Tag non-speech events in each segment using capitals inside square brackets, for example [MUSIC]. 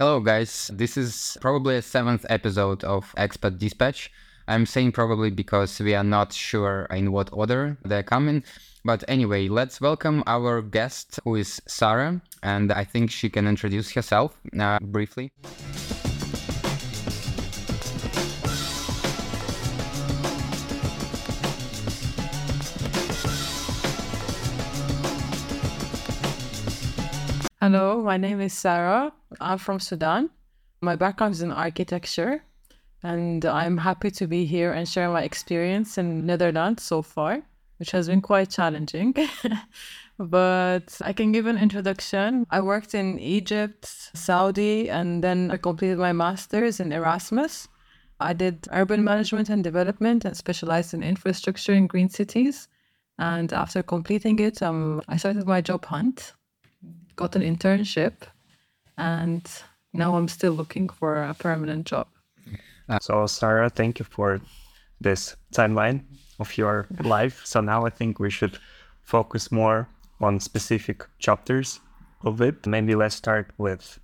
Hello, guys. This is probably a seventh episode of Expat Dispatch. I'm saying probably because we are not sure in what order they're coming. But anyway, let's welcome our guest, who is Sarah, and I think she can introduce herself uh, briefly. Hello, my name is Sarah. I'm from Sudan. My background is in architecture, and I'm happy to be here and share my experience in Netherlands so far, which has been quite challenging. [LAUGHS] but I can give an introduction. I worked in Egypt, Saudi, and then I completed my master's in Erasmus. I did urban management and development and specialized in infrastructure in green cities. And after completing it, um, I started my job hunt got an internship, and now I'm still looking for a permanent job. Uh, so, Sarah, thank you for this timeline of your life. So, now I think we should focus more on specific chapters of it. Maybe let's start with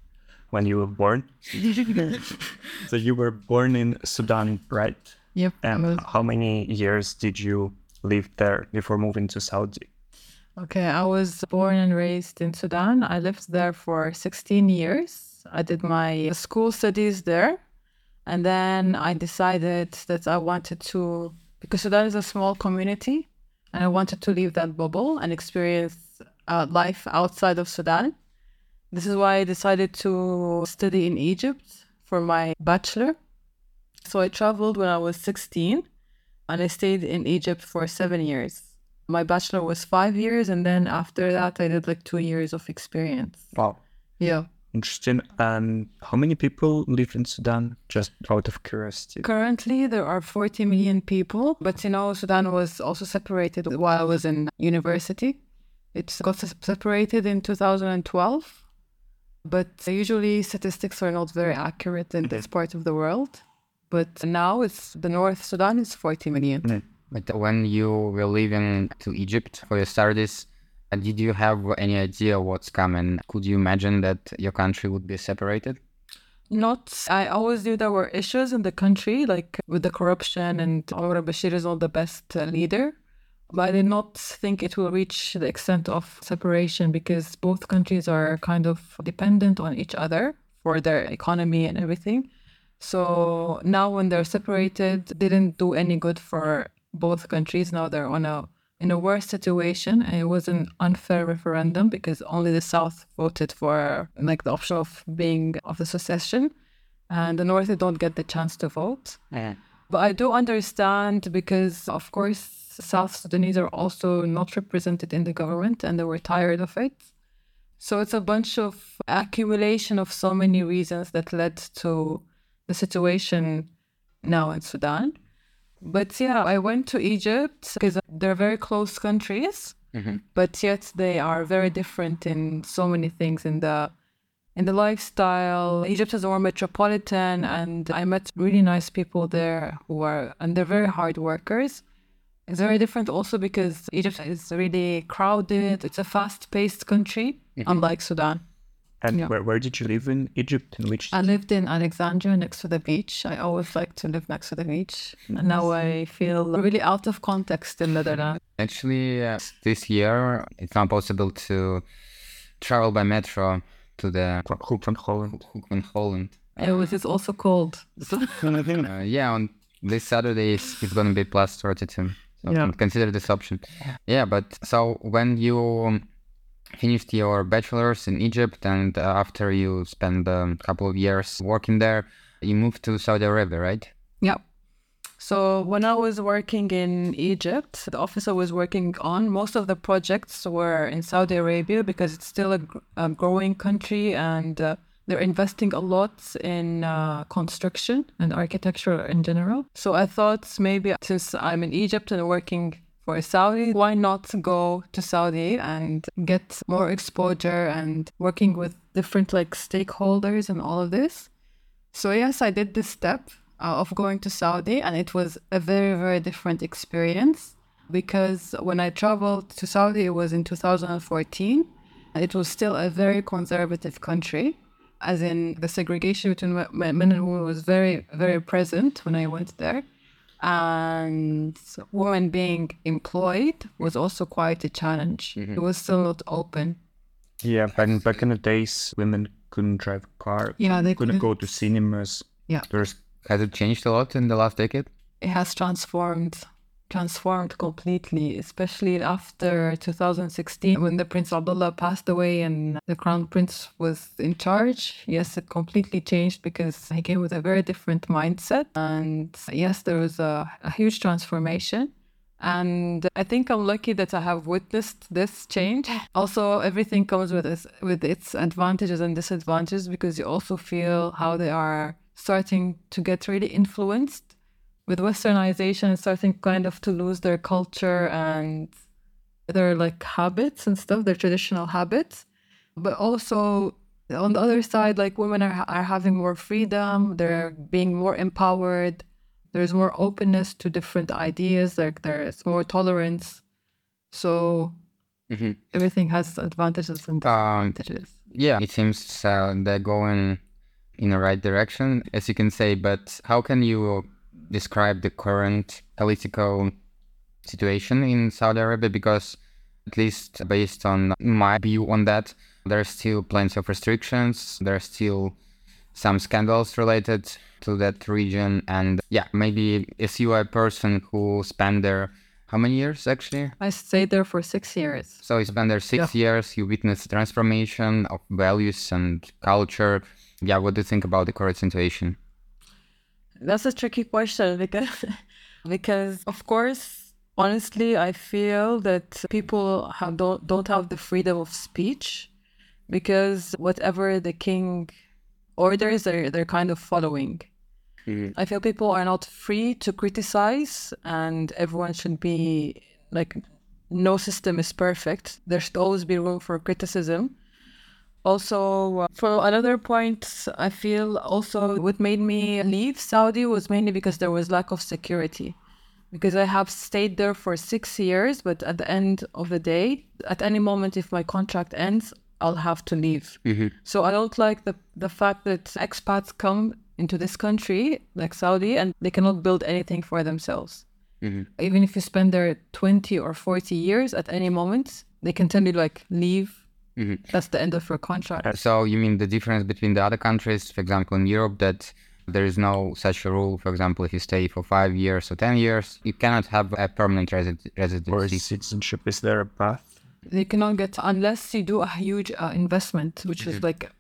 when you were born. [LAUGHS] so, you were born in Sudan, right? Yep. And how many years did you live there before moving to Saudi? Okay, I was born and raised in Sudan. I lived there for 16 years. I did my school studies there. And then I decided that I wanted to, because Sudan is a small community, and I wanted to leave that bubble and experience uh, life outside of Sudan. This is why I decided to study in Egypt for my bachelor. So I traveled when I was 16 and I stayed in Egypt for seven years. My bachelor was five years, and then after that, I did like two years of experience. Wow. Yeah. Interesting. And how many people live in Sudan? Just out of curiosity. Currently, there are 40 million people, but you know, Sudan was also separated while I was in university. It got separated in 2012, but usually statistics are not very accurate in this part of the world. But now it's the North Sudan is 40 million. Mm. But when you were leaving to Egypt for your studies, uh, did you have any idea what's coming? Could you imagine that your country would be separated? Not, I always knew there were issues in the country, like with the corruption, and Omar Bashir is not the best uh, leader. But I did not think it will reach the extent of separation because both countries are kind of dependent on each other for their economy and everything. So now when they're separated, didn't do any good for both countries. Now they're on a in a worse situation, and it was an unfair referendum because only the South voted for like the option of being of the secession, and the North they don't get the chance to vote. Yeah. But I do understand because, of course, South Sudanese are also not represented in the government, and they were tired of it. So it's a bunch of accumulation of so many reasons that led to the situation now in Sudan. But yeah, I went to Egypt because they're very close countries, Mhm. but yet they are very different in so many things in the in the lifestyle. Egypt is more metropolitan, and I met really nice people there who are and they're very hard workers. It's very different also because Egypt is really crowded. It's a fast-paced country, unlike Sudan. And Yeah. where, where did you live in Egypt? In which I lived in Alexandria next to the beach. I always like to live next to the beach. And now I feel really out of context in Netherlands. Actually, uh, this year it's not possible to travel by metro to the Hoek van Holland? Hoek van Holland. It was it's also cold. [LAUGHS] So, Uh, yeah, on this Saturday it's, it's going to be plus 32. So Yeah. consider this option. Yeah, but so when you um, finished your bachelor's in Egypt and uh, after you spent a couple of years working there, you moved to Saudi Arabia, right? yeah. So when I was working in Egypt, the office I was working on, most of the projects were in Saudi Arabia because it's still a, a growing country and uh, they're investing a lot in uh, construction and architecture in general. So I thought maybe since I'm in Egypt and working for Saudi, why not go to Saudi and get more exposure and working with different like stakeholders and all of this? So yes, I did this step uh, of going to Saudi, and it was a very very different experience because when I traveled to Saudi, it was in 2014. It was still a very conservative country. as in the segregation between men and women was very, very present when I went there. And women being employed was also quite a challenge. Mm-hmm. It was still not open. Yeah, back in, back in the days, women couldn't drive a car. Yeah, they couldn't couldn't. go to cinemas. Yeah. There's Has it changed a lot in the last decade? it has transformed transformed completely especially after 2016 when the prince abdullah passed away and the crown prince was in charge. Yes it completely changed because he came with a very different mindset. And yes there was a, a huge transformation. And I think I'm lucky that I have witnessed this change. Also, everything comes with its, with its advantages and disadvantages because you also feel how they are starting to get really influenced with westernization and starting kind of to lose their culture and their like habits and stuff, their traditional habits. But also on the other side, like women are, are having more freedom, they're being more empowered, there's more openness to different ideas, like there's more tolerance. So Mhm. everything has advantages and Um, disadvantages. yeah, it seems uh, they're going in the right direction, as you can say. But how can you describe the current political situation in Saudi Arabia? Because at least based on my view on that, there are still plenty of restrictions. There are still some scandals related to that region, and yeah, maybe as you are a person who spent there how many years actually? I stayed there for six years. So you spent there six years. You witnessed transformation of values and culture. Yeah, what do you think about the current situation? That's a tricky question because [LAUGHS] because of course honestly I feel that people have don't don't have the freedom of speech because whatever the king orders they're they're kind of following. Mm-hmm. I feel people are not free to criticize and everyone should be like no system is perfect. There should always be room for criticism. Also, uh, for another point, I feel also what made me leave Saudi was mainly because there was lack of security. Because I have stayed there for six years, but at the end of the day, at any moment, if my contract ends, I'll have to leave. So I don't like the the fact that expats come into this country, like Saudi, and they cannot build anything for themselves. Even if you spend there 20 or 40 years, at any moment, they can tell you, like, leave. Mm-hmm. That's the end of your contract. Uh, so you mean the difference between the other countries, for example, in Europe, that there is no such a rule. For example, if you stay for five years or ten years, you cannot have a permanent resi- or residency. citizenship. Is there a path? They cannot get, unless you do a huge uh, investment, which is mm-hmm. like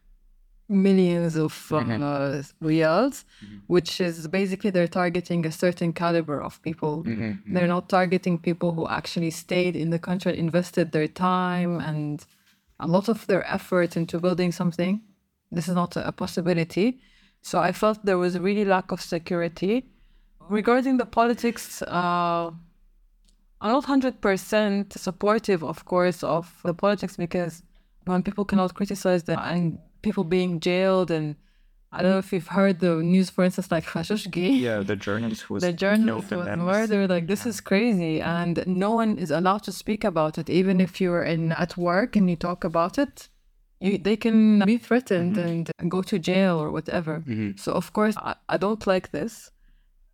millions of um, mm-hmm. uh, riyals, which is basically they're targeting a certain caliber of people. They're not targeting people who actually stayed in the country, invested their time and a lot of their effort into building something. This is not a possibility. So I felt there was a really lack of security. Regarding the politics, uh, I'm not hundred percent supportive, of course, of the politics because when people cannot criticize them and people being jailed and I don't know if you've heard the news, for instance, like [LAUGHS] Khashoggi. Yeah, the journalist was The journalist was murdered. Like this is crazy, and no one is allowed to speak about it. Even if you're in at work and you talk about it, you, they can be threatened mm-hmm. and go to jail or whatever. Mm-hmm. So of course, I, I don't like this.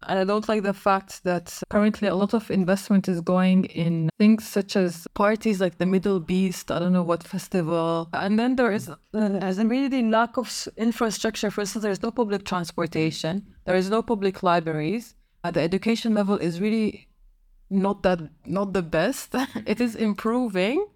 And I don't like the fact that currently a lot of investment is going in things such as parties like the Middle Beast, I don't know what festival. And then there is uh, there's a really lack of infrastructure. For instance, there's no public transportation, there is no public libraries. Uh, the education level is really not that not the best. [LAUGHS] it is improving,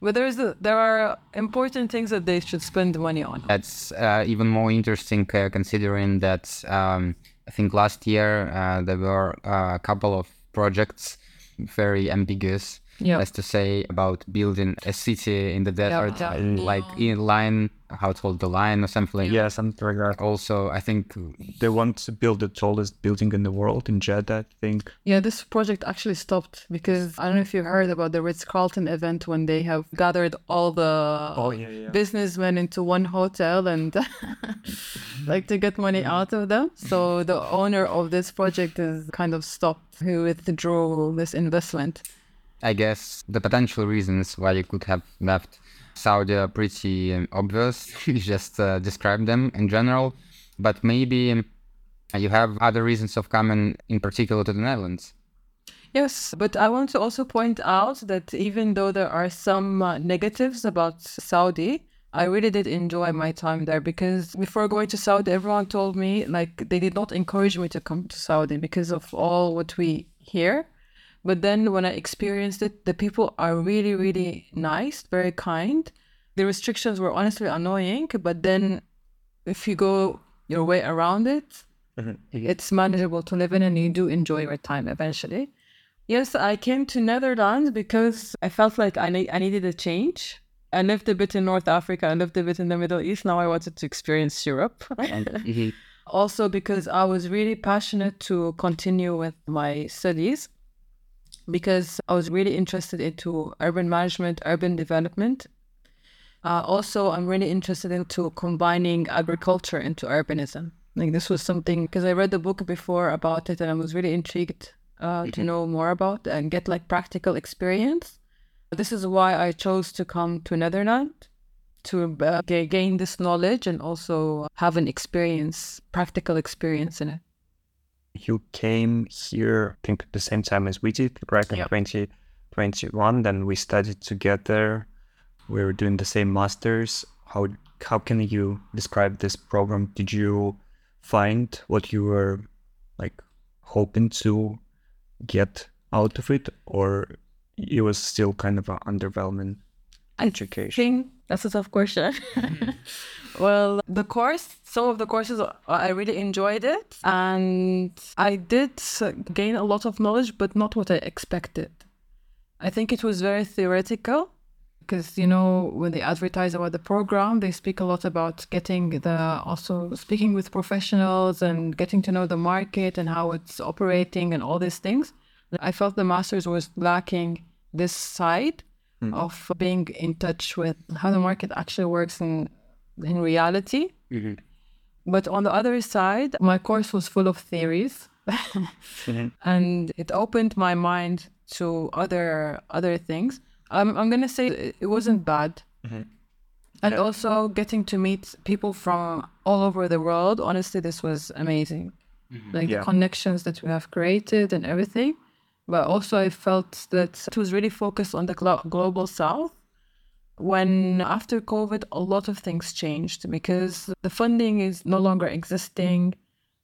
but there is a, there are important things that they should spend money on. That's uh, even more interesting uh, considering that um, I think last year uh, there were uh, a couple of projects very ambiguous, Yeah. as to say, about building a city in the desert, yeah. like in line, how to hold the line or something Yeah, something like that. Also, I think They want to build the tallest building in the world in Jeddah, I think. Yeah, this project actually stopped because I don't know if you heard about the Ritz Carlton event when they have gathered all the Oh, yeah, yeah. businessmen into one hotel and [LAUGHS] like to get money out of them. So the owner of this project is kind of stopped. He withdrew this investment. I guess the potential reasons why you could have left Saudi are pretty um, obvious. [LAUGHS] you just uh, describe them in general, but maybe you have other reasons of coming, in particular, to the Netherlands. Yes, but I want to also point out that even though there are some uh, negatives about Saudi, I really did enjoy my time there because before going to Saudi, everyone told me like they did not encourage me to come to Saudi because of all what we hear. But then when I experienced it, the people are really, really nice, very kind. The restrictions were honestly annoying, but then if you go your way around it, mm-hmm. it's manageable to live in and you do enjoy your time eventually. Yes, I came to Netherlands because I felt like I, ne- I needed a change. I lived a bit in North Africa, I lived a bit in the Middle East. Now I wanted to experience Europe. [LAUGHS] mm-hmm. Also, because I was really passionate to continue with my studies because I was really interested into urban management, urban development. Uh, also, I'm really interested into combining agriculture into urbanism. Like this was something because I read the book before about it, and I was really intrigued uh, mm-hmm. to know more about and get like practical experience. This is why I chose to come to Netherlands to uh, gain this knowledge and also have an experience, practical experience in it. You came here, I think, at the same time as we did, right? In yep. 2021. Then we studied together. We were doing the same masters. How how can you describe this program? Did you find what you were like hoping to get out of it, or it was still kind of an underwhelming education? I think that's a tough question. Mm-hmm. [LAUGHS] well, the course, some of the courses, I really enjoyed it, and I did gain a lot of knowledge, but not what I expected. I think it was very theoretical because you know when they advertise about the program they speak a lot about getting the also speaking with professionals and getting to know the market and how it's operating and all these things i felt the masters was lacking this side mm. of being in touch with how the market actually works in in reality mm-hmm. but on the other side my course was full of theories [LAUGHS] mm-hmm. and it opened my mind to other other things I'm, I'm gonna say it wasn't bad. Mm-hmm. And also getting to meet people from all over the world. Honestly, this was amazing. Mm-hmm. Like yeah. the connections that we have created and everything. But also, I felt that it was really focused on the glo- global south. When after COVID, a lot of things changed because the funding is no longer existing.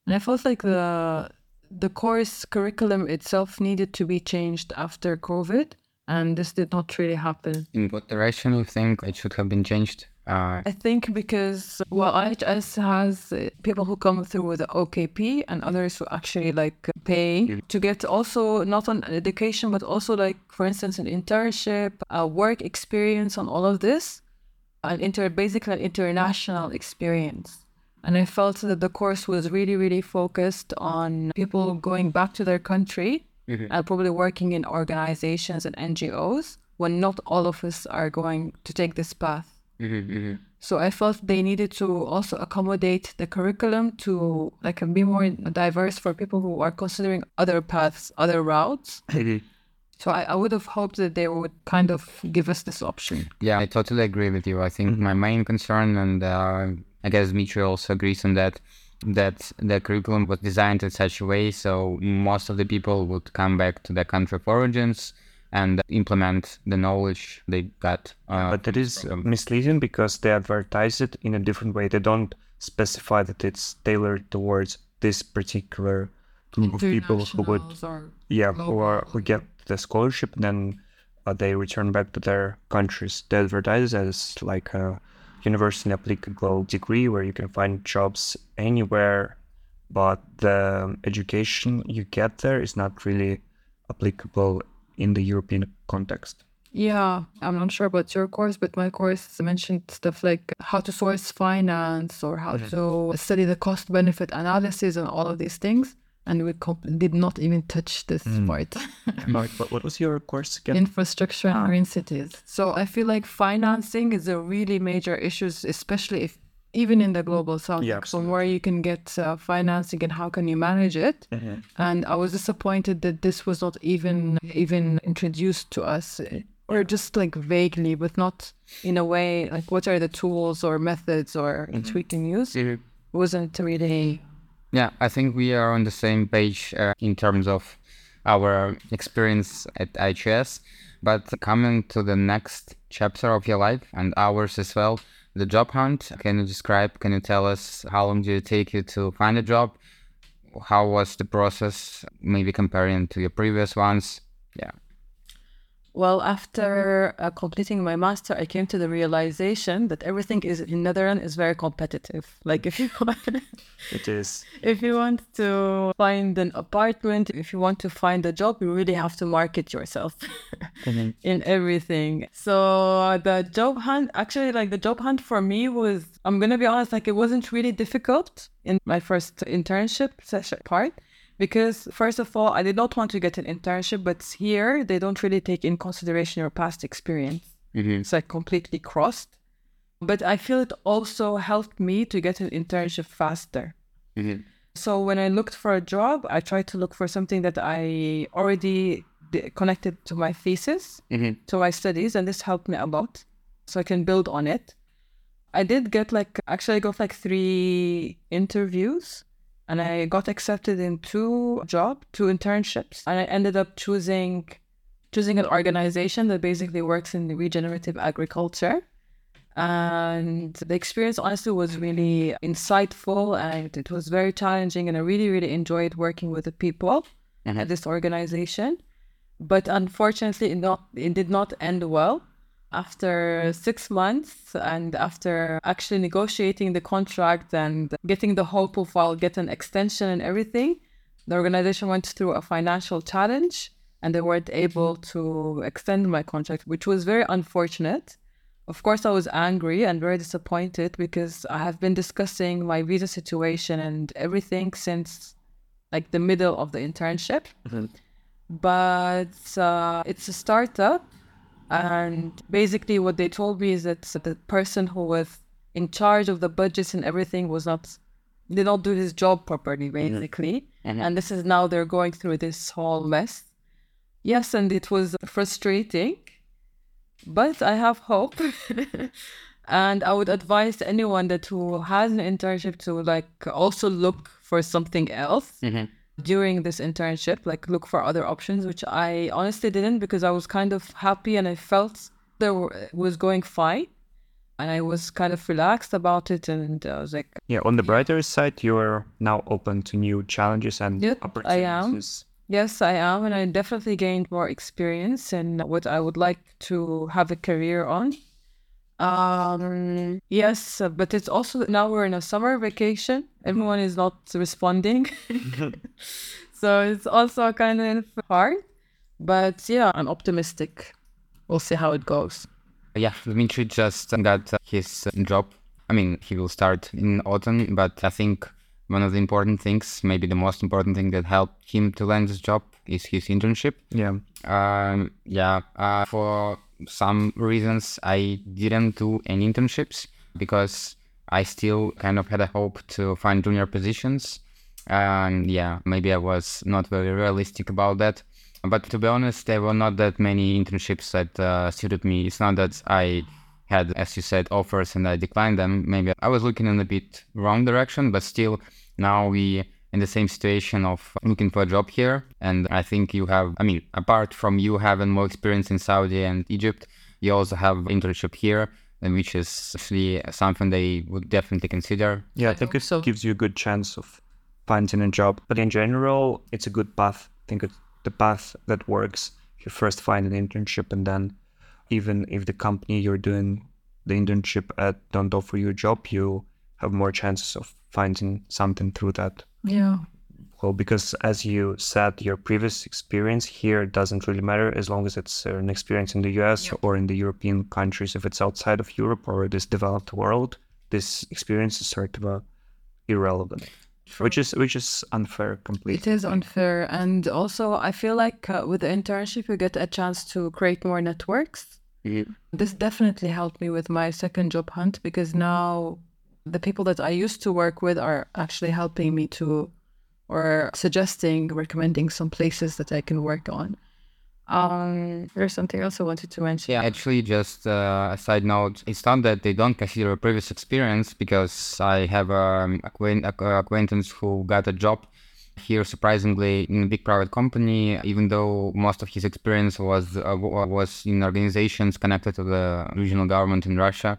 And I felt like the the course curriculum itself needed to be changed after COVID and this did not really happen. In what direction do you think it should have been changed? Uh, I think because well, IHS has people who come through with the OKP and others who actually like pay to get also not on education but also like for instance an internship, a work experience on all of this, an inter basically an international experience. And I felt that the course was really, really focused on people going back to their country mm-hmm. and probably working in organizations and NGOs when not all of us are going to take this path. Mm-hmm, mm-hmm. So I felt they needed to also accommodate the curriculum to like be more diverse for people who are considering other paths, other routes. Mm-hmm. So I, I, would have hoped that they would kind of give us this option. Yeah, I totally agree with you. I think my main concern, and uh, I guess Dmitry also agrees on that, that the curriculum was designed in such a way so most of the people would come back to their country of origins and implement the knowledge they got. Uh, but that is misleading because they advertise it in a different way. They don't specify that it's tailored towards this particular group of people who would, yeah, who are who get the scholarship, and then uh, they return back to their countries. They advertise as like a university applicable degree where you can find jobs anywhere, but the education you get there is not really applicable in the European context. Yeah, I'm not sure about your course, but my course mentioned stuff like how to source finance or how mm-hmm. to study the cost benefit analysis and all of these things and we comp- did not even touch this mm. part. [LAUGHS] what, what was your course again? Infrastructure and green cities. So I feel like financing is a really major issue, especially if even in the global south, yeah, from where you can get uh, financing and how can you manage it. Mm-hmm. And I was disappointed that this was not even even introduced to us or just like vaguely, but not in a way like what are the tools or methods or mm-hmm. we can use. It wasn't really. Yeah, I think we are on the same page uh, in terms of our experience at IHS. But coming to the next chapter of your life and ours as well, the job hunt. Can you describe? Can you tell us how long did it take you to find a job? How was the process? Maybe comparing to your previous ones. Yeah. Well, after uh, completing my master, I came to the realization that everything is in Netherlands is very competitive. Like if you [LAUGHS] want, it is. If you want to find an apartment, if you want to find a job, you really have to market yourself [LAUGHS] mm-hmm. in everything. So the job hunt, actually, like the job hunt for me was, I'm gonna be honest, like it wasn't really difficult in my first internship session part because first of all i did not want to get an internship but here they don't really take in consideration your past experience mm-hmm. it's like completely crossed but i feel it also helped me to get an internship faster mm-hmm. so when i looked for a job i tried to look for something that i already connected to my thesis mm-hmm. to my studies and this helped me a lot so i can build on it i did get like actually i got like three interviews and I got accepted in two job, two internships, and I ended up choosing choosing an organization that basically works in regenerative agriculture. And the experience honestly was really insightful and it was very challenging and I really, really enjoyed working with the people mm-hmm. at this organization. But unfortunately it not it did not end well after six months and after actually negotiating the contract and getting the whole profile, get an extension and everything, the organization went through a financial challenge and they weren't able to extend my contract, which was very unfortunate. Of course, I was angry and very disappointed because I have been discussing my visa situation and everything since like the middle of the internship. Mm-hmm. But uh, it's a startup and basically, what they told me is that the person who was in charge of the budgets and everything was not, did not do his job properly, mm-hmm. basically. Mm-hmm. And this is now they're going through this whole mess. Yes, and it was frustrating, but I have hope. [LAUGHS] and I would advise anyone that who has an internship to like also look for something else. Mm-hmm during this internship, like look for other options, which I honestly didn't because I was kind of happy and I felt there was going fine. And I was kind of relaxed about it, and uh, I was like, "Yeah." On the brighter yeah. side, you're now open to new challenges and yep, opportunities. I am. Yes, I am, and I definitely gained more experience in what I would like to have a career on. Um, yes, but it's also now we're in a summer vacation. Everyone is not responding. [LAUGHS] [LAUGHS] so it's also kind of hard. But yeah, I'm optimistic. We'll see how it goes. Yeah, Dmitry just got his job. I mean, he will start in autumn, but I think one of the important things, maybe the most important thing that helped him to land this job is his internship. Yeah. Um, yeah. Uh, for some reasons I didn't do any internships because I still kind of had a hope to find junior positions. And yeah, maybe I was not very realistic about that. But to be honest, there were not that many internships that uh, suited me. It's not that I had, as you said, offers and I declined them. Maybe I was looking in a bit wrong direction, but still now we in the same situation of uh, looking for a job here. And I think you have, I mean, apart from you having more experience in Saudi and Egypt, you also have internship here, which is actually something they would definitely consider. Yeah, I think it so. gives you a good chance of finding a job. But in general, it's a good path. I think it's the path that works. You first find an internship, and then even if the company you're doing the internship at don't offer you a job, you have more chances of finding something through that. Yeah. Well, because as you said, your previous experience here doesn't really matter as long as it's an experience in the US yep. or in the European countries. If it's outside of Europe or this developed world, this experience is sort of a irrelevant. True. Which is which is unfair completely. It is unfair, and also I feel like uh, with the internship you get a chance to create more networks. Yeah. This definitely helped me with my second job hunt because now the people that I used to work with are actually helping me to, or suggesting, recommending some places that I can work on. Um, there's something else I wanted to mention. Yeah, actually, just uh, a side note, it's not that they don't consider a previous experience because I have an acquaintance who got a job here, surprisingly, in a big private company, even though most of his experience was uh, was in organizations connected to the regional government in Russia,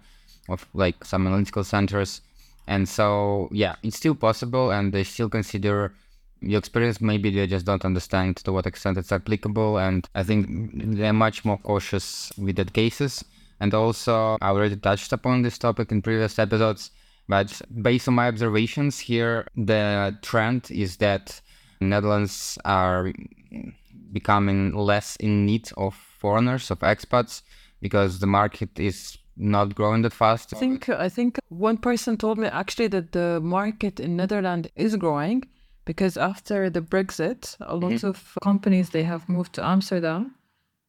of like some analytical centers. And so, yeah, it's still possible, and they still consider your experience maybe they just don't understand to what extent it's applicable and i think they're much more cautious with that cases and also i already touched upon this topic in previous episodes but based on my observations here the trend is that netherlands are becoming less in need of foreigners of expats because the market is not growing that fast i think i think one person told me actually that the market in netherlands is growing because after the Brexit, a lot mm-hmm. of companies they have moved to Amsterdam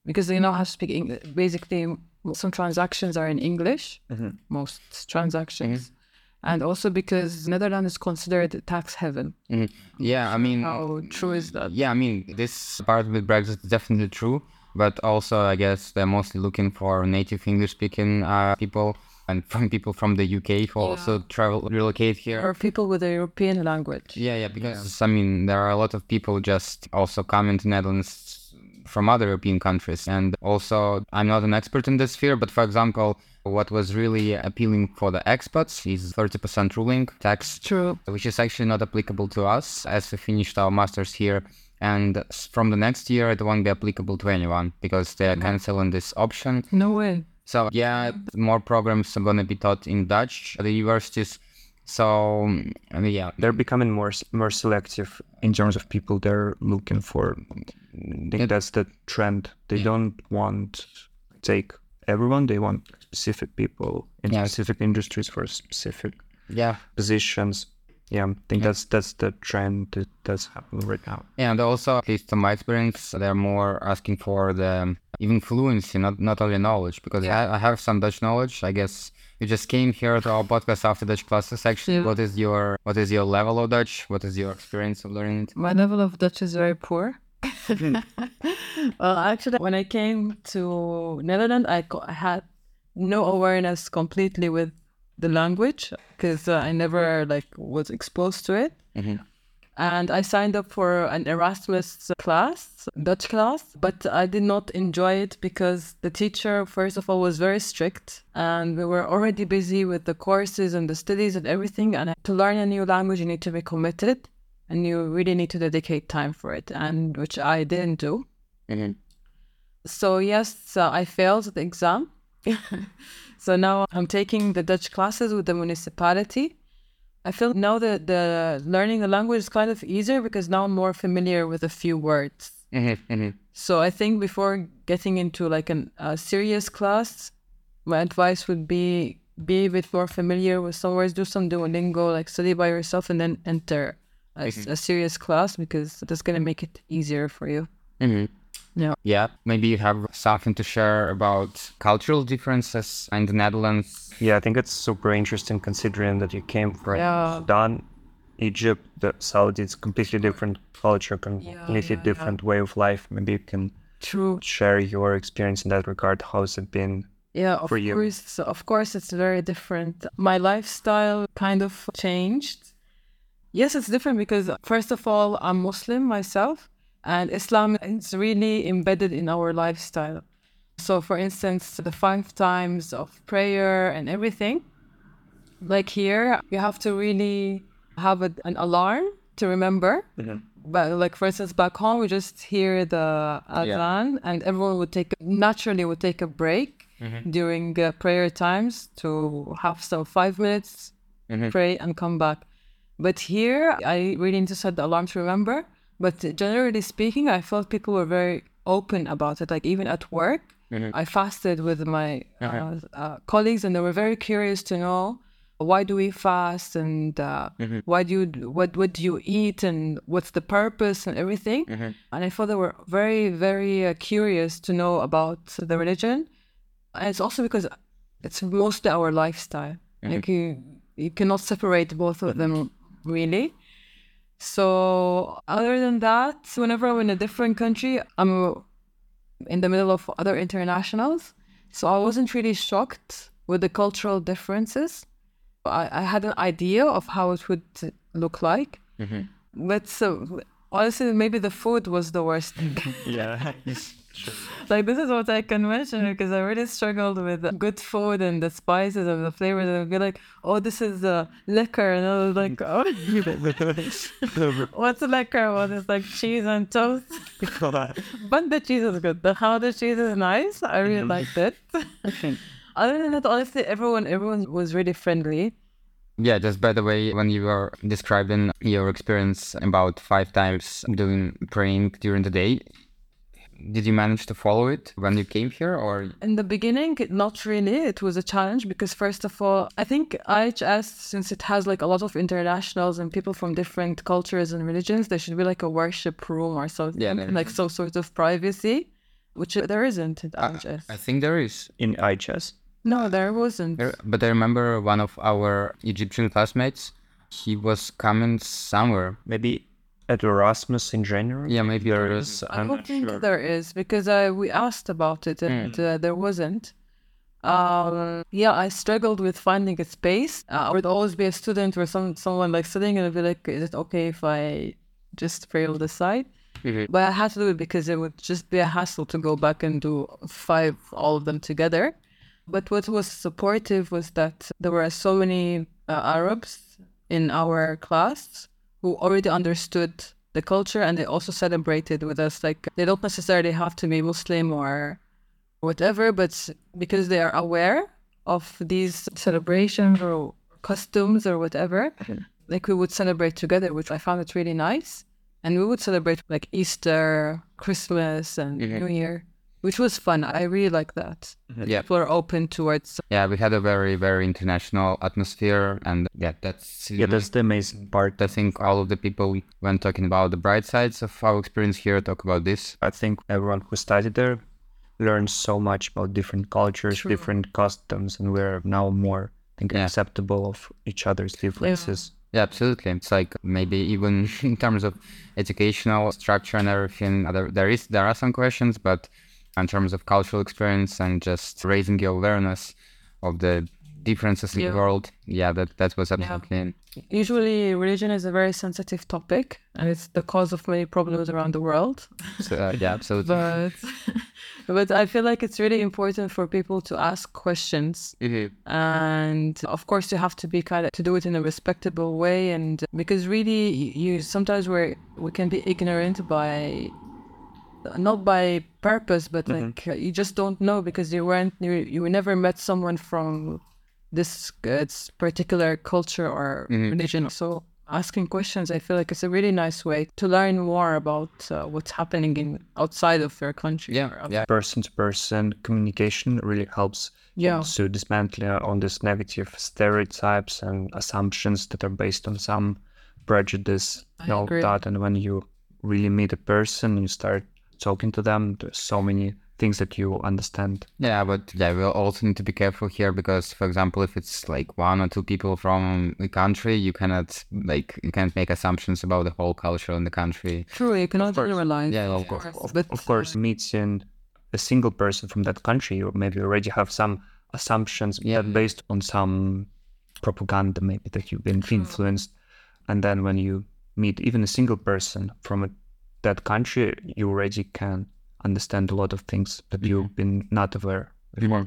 because they know how to speak English. Basically, some transactions are in English, mm-hmm. most transactions. Mm-hmm. And also because Netherlands is considered a tax heaven. Mm-hmm. Yeah, I mean, how true is that? Yeah, I mean, this part with Brexit is definitely true, but also I guess they're mostly looking for native English speaking uh, people and [LAUGHS] from people from the UK who yeah. also travel relocate here or people with a European language. Yeah, yeah, because yeah. I mean there are a lot of people just also coming to Netherlands from other European countries, and also I'm not an expert in this sphere, but for example. What was really appealing for the expats is 30% ruling tax, True. which is actually not applicable to us as we finished our masters here and from the next year it won't be applicable to anyone because they're mm-hmm. canceling this option no way so yeah, more programs are gonna be taught in Dutch at the universities. So um, yeah, they're becoming more more selective in terms of people they're looking for. I think that's the trend. They yeah. don't want take everyone. They want specific people in yeah. specific industries for specific yeah positions yeah, I think yeah. that's that's the trend that that's happening right now. And also, at least from my experience, they're more asking for the um, even fluency, not not only knowledge, because yeah. I, I, have some Dutch knowledge. I guess you just came here to our podcast after Dutch classes. Actually, yeah. what is your what is your level of Dutch? What is your experience of learning it? My level of Dutch is very poor. Hmm. [LAUGHS] well, actually, when I came to Netherlands, I, I had no awareness completely with the language because uh, I never like was exposed to it. Mm-hmm. And I signed up for an Erasmus class, Dutch class, but I did not enjoy it because the teacher, first of all, was very strict and we were already busy with the courses and the studies and everything. And to learn a new language, you need to be committed and you really need to dedicate time for it, and which I didn't do. Mm-hmm. So, yes, uh, I failed the exam. [LAUGHS] So now I'm taking the Dutch classes with the municipality. I feel now that the learning the language is kind of easier because now I'm more familiar with a few words. Mm-hmm, mm-hmm. So I think before getting into like an, a serious class, my advice would be be a bit more familiar with some words, do some Duolingo, like study by yourself, and then enter a, mm-hmm. a serious class because that's gonna make it easier for you. Yeah. Yeah. Maybe you have something to share about cultural differences in the Netherlands. Yeah, I think it's super interesting considering that you came from yeah. Sudan, Egypt, the Saudi, it's completely different culture, completely yeah, yeah, different way of life. Maybe you can True. share your experience in that regard. How's it been? Yeah, of for you? course. Of course, it's very different. My lifestyle kind of changed. Yes, it's different because first of all, I'm Muslim myself. And Islam is really embedded in our lifestyle. So, for instance, the five times of prayer and everything, like here, you have to really have a, an alarm to remember. Mm-hmm. But like for instance, back home, we just hear the adhan, yeah. and everyone would take naturally would take a break mm-hmm. during uh, prayer times to have some five minutes, mm-hmm. pray and come back. But here, I really need to set the alarm to remember. But generally speaking, I felt people were very open about it. Like even at work, mm-hmm. I fasted with my uh-huh. uh, uh, colleagues, and they were very curious to know why do we fast and uh, mm-hmm. why do you what what do you eat and what's the purpose and everything. Mm-hmm. And I thought they were very very uh, curious to know about the religion, and it's also because it's mostly our lifestyle. Mm-hmm. Like you you cannot separate both of them really. So other than that, whenever I'm in a different country, I'm in the middle of other internationals. So I wasn't really shocked with the cultural differences. I, I had an idea of how it would look like. Mm-hmm. But so, honestly, maybe the food was the worst thing. [LAUGHS] [LAUGHS] Like this is what I can mention because I really struggled with good food and the spices and the flavors. And I'd be like, "Oh, this is uh, lekker," and I was like, "Oh, [LAUGHS] what's a lekker?" Well, it's like cheese and toast. [LAUGHS] but the cheese is good. The how the cheese is nice. I really liked it. [LAUGHS] Other than that, honestly, everyone everyone was really friendly. Yeah, just by the way, when you were describing your experience about five times doing praying during the day, did you manage to follow it when you came here or In the beginning, not really. It was a challenge because, first of all, I think IHS, since it has like a lot of internationals and people from different cultures and religions, there should be like a worship room or something, Yeah, like some sort of privacy, which there isn't at I, IHS. I think there is. In IHS? no, there wasn't. But I remember one of our Egyptian classmates, he was coming somewhere. Maybe at Erasmus in January? Yeah, maybe there there is. is. I I'm don't not think sure. there is because I we asked about it and uh, there wasn't. Um, yeah, I struggled with finding a space. Uh, I would always be a student or some someone like sitting and I'd be like, "Is it okay if I just pray on the side?" Mhm. But I had to do it because it would just be a hassle to go back and do five all of them together. But what was supportive was that there were so many uh, Arabs in our class who already understood the culture and they also celebrated with us. Like they don't necessarily have to be Muslim or whatever, but because they are aware of these celebrations or customs or whatever, mm-hmm. like we would celebrate together, which I found it really nice. And we would celebrate like Easter, Christmas, and mm-hmm. New Year, which was fun. I really like that. Yeah. People are open towards Yeah, we had a very, very international atmosphere. And yeah, that's, Yeah, that's the amazing mm-hmm. part. I think all of the people, when talking about the bright sides of our experience here, talk about this. I think everyone who studied there learned so much about different cultures, True. different customs, and we're now more I think Yeah. acceptable of each other's differences. Yeah, absolutely. It's like maybe even [LAUGHS] in terms of educational structure and everything, there, there is there are some questions, but in terms of cultural experience and just raising your awareness of the differences in the world, yeah, that that was absolutely usually religion is a very sensitive topic and it's the cause of many problems around the world. [LAUGHS] so, uh, yeah, absolutely. But [LAUGHS] but I feel like it's really important for people to ask questions Mhm. and of course you have to be kind of to do it in a respectable way and because really you sometimes we're we can be ignorant by not by purpose but like uh, you just don't know because you weren't you, you never met someone from this uh, it's particular culture or religion. So asking questions i feel like it's a really nice way to learn more about uh, what's happening in outside of your country Yeah, yeah, Person to person communication really helps yeah. to dismantle uh, on these negative stereotypes and assumptions that are based on some prejudice I all agree. that. And when you really meet a person, you start talking to them. There's so many things that you understand. yeah. But yeah, we also need to be careful here because, for example, if it's like one or two people from a country, you cannot like you can't make assumptions about the whole culture in the country. true you cannot generalize Yeah, of course. Of, but of course, meeting a single person from that country, you maybe already have some assumptions Yeah. Mm-hmm. based on some propaganda, maybe that you've been influenced. And then when you meet even a single person from a, that country, you already can understand a lot of things that you've been not aware before.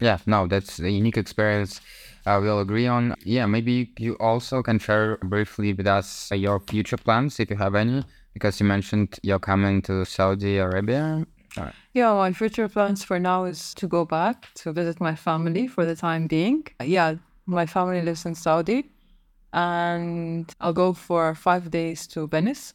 Yeah, no, that's a unique experience. Uh, we'll agree on. Yeah, maybe you also can share briefly with us uh, your future plans if you have any, because you mentioned you're coming to Saudi Arabia. Uh, Yeah, my future plans for now is to go back to visit my family for the time being. Yeah, my family lives in Saudi, and I'll go for five days to Venice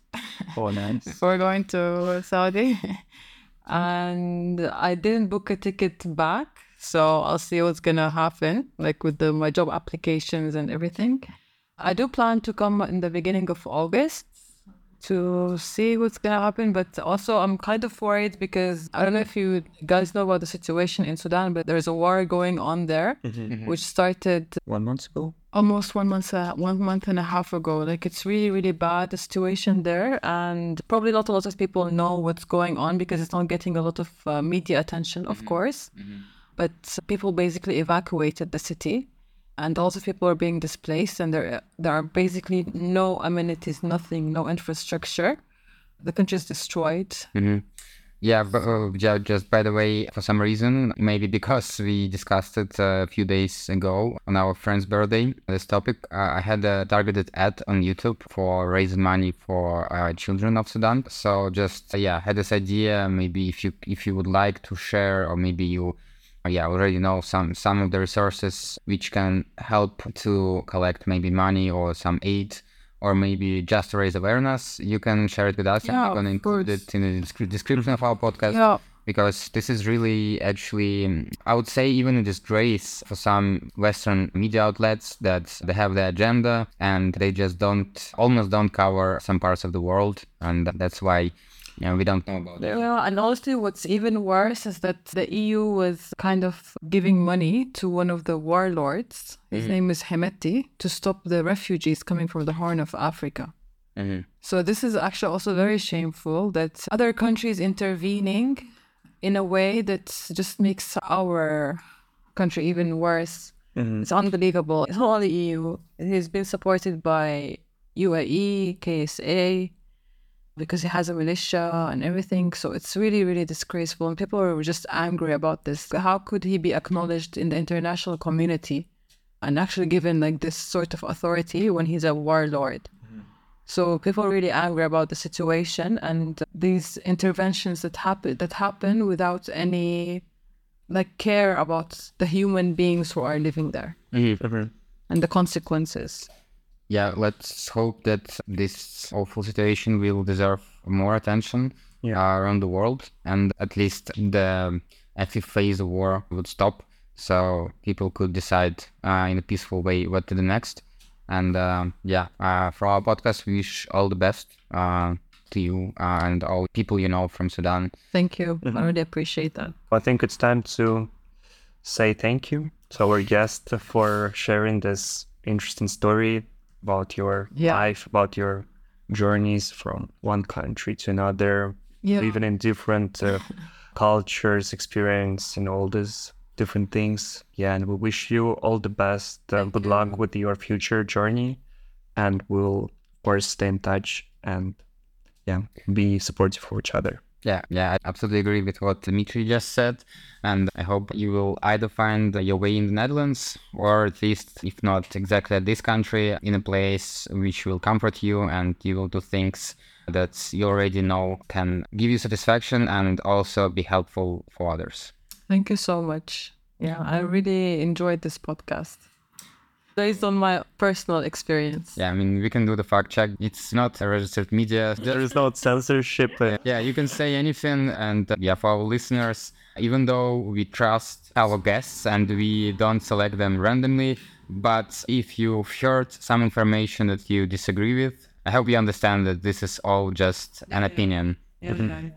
Oh, nice. [LAUGHS] before going to Saudi. [LAUGHS] and I didn't book a ticket back, so I'll see what's gonna happen, like with the, my job applications and everything. I do plan to come in the beginning of August to see what's gonna happen. But also, I'm kind of worried because I don't know if you guys know about the situation in Sudan, but there's a war going on there, mm-hmm. Mm-hmm. Mm-hmm. which started One month ago. almost one month uh, one month and a half ago. Like it's really really bad the situation there and probably not a lot of people know what's going on because it's not getting a lot of uh, media attention of course. But people basically evacuated the city and also people are being displaced and there there are basically no amenities nothing no infrastructure the country is destroyed hmm Yeah, but uh, ju- just by the way, for some reason, maybe because we discussed it a few days ago on our friend's birthday, this topic, uh, I had a targeted ad on YouTube for raising money for uh, children of Sudan. So just uh, yeah, had this idea. Maybe if you if you would like to share, or maybe you uh, Uh, yeah already know some some of the resources which can help to collect maybe money or some aid or maybe just to raise awareness. You can share it with us. And Yeah, we're going to include course. it in the descri- description of our podcast yeah. because this is really actually i would say even a disgrace for some western media outlets that they have their agenda and they just don't almost don't cover some parts of the world. And that's why know, we don't know about it Yeah, and honestly, what's even worse is that the EU was kind of giving money to one of the warlords. His name is Hemeti to stop the refugees coming from the Horn of Africa. Mhm. So this is actually also very shameful that other countries intervening in a way that just makes our country even worse. It's unbelievable. It's not only EU. It has been supported by UAE, KSA, because he has a militia and everything. So it's really, really disgraceful. And people are just angry about this. How could he be acknowledged in the international community and actually given like this sort of authority when he's a warlord? Mm-hmm. So people are really angry about the situation and these interventions that happen that happen without any like care about the human beings who are living there mm-hmm. and the consequences. Yeah let's hope that this awful situation will deserve more attention Yeah. uh, around the world and at least the active phase of war would stop so people could decide uh, in a peaceful way what to do next and um yeah uh, for our podcast we wish all the best uh, to you uh, and all people you know from sudan Thank you. I really appreciate that. I think it's time to say thank you to our guest for sharing this interesting story about your Yeah. life, about your journeys from one country to another, Yeah. even in different uh, [LAUGHS] cultures, experience, and all these different things. Yeah, and we wish you all the best. Uh, good luck with your future journey, and we'll of course stay in touch and yeah, be supportive for each other. Yeah, yeah, I absolutely agree with what Dmitry just said. And I hope you will either find your way in the Netherlands or at least, if not exactly at this country, in a place which will comfort you and you will do things that you already know can give you satisfaction and also be helpful for others. Thank you so much. Yeah, I really enjoyed this podcast based on my personal experience. Yeah, I mean, we can do the fact check. It's not a registered media. There is no censorship. [LAUGHS] Yeah, you can say anything. And uh, yeah, for our listeners, even though we trust our guests and we don't select them randomly, but if you've heard some information that you disagree with, I hope you understand that this is all just an opinion. Yeah.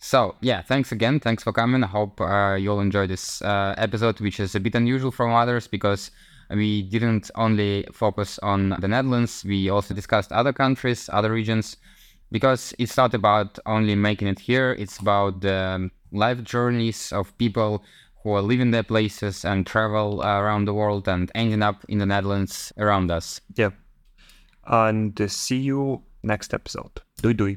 So yeah, thanks again. Thanks for coming. I hope uh, you'll enjoy this uh, episode, which is a bit unusual from others because we didn't only focus on the Netherlands. We also discussed other countries, other regions, because it's not about only making it here. It's about the um, life journeys of people who are living their places and travel around the world and ending up in the Netherlands around us. yeah. And see you next episode. Doi doi.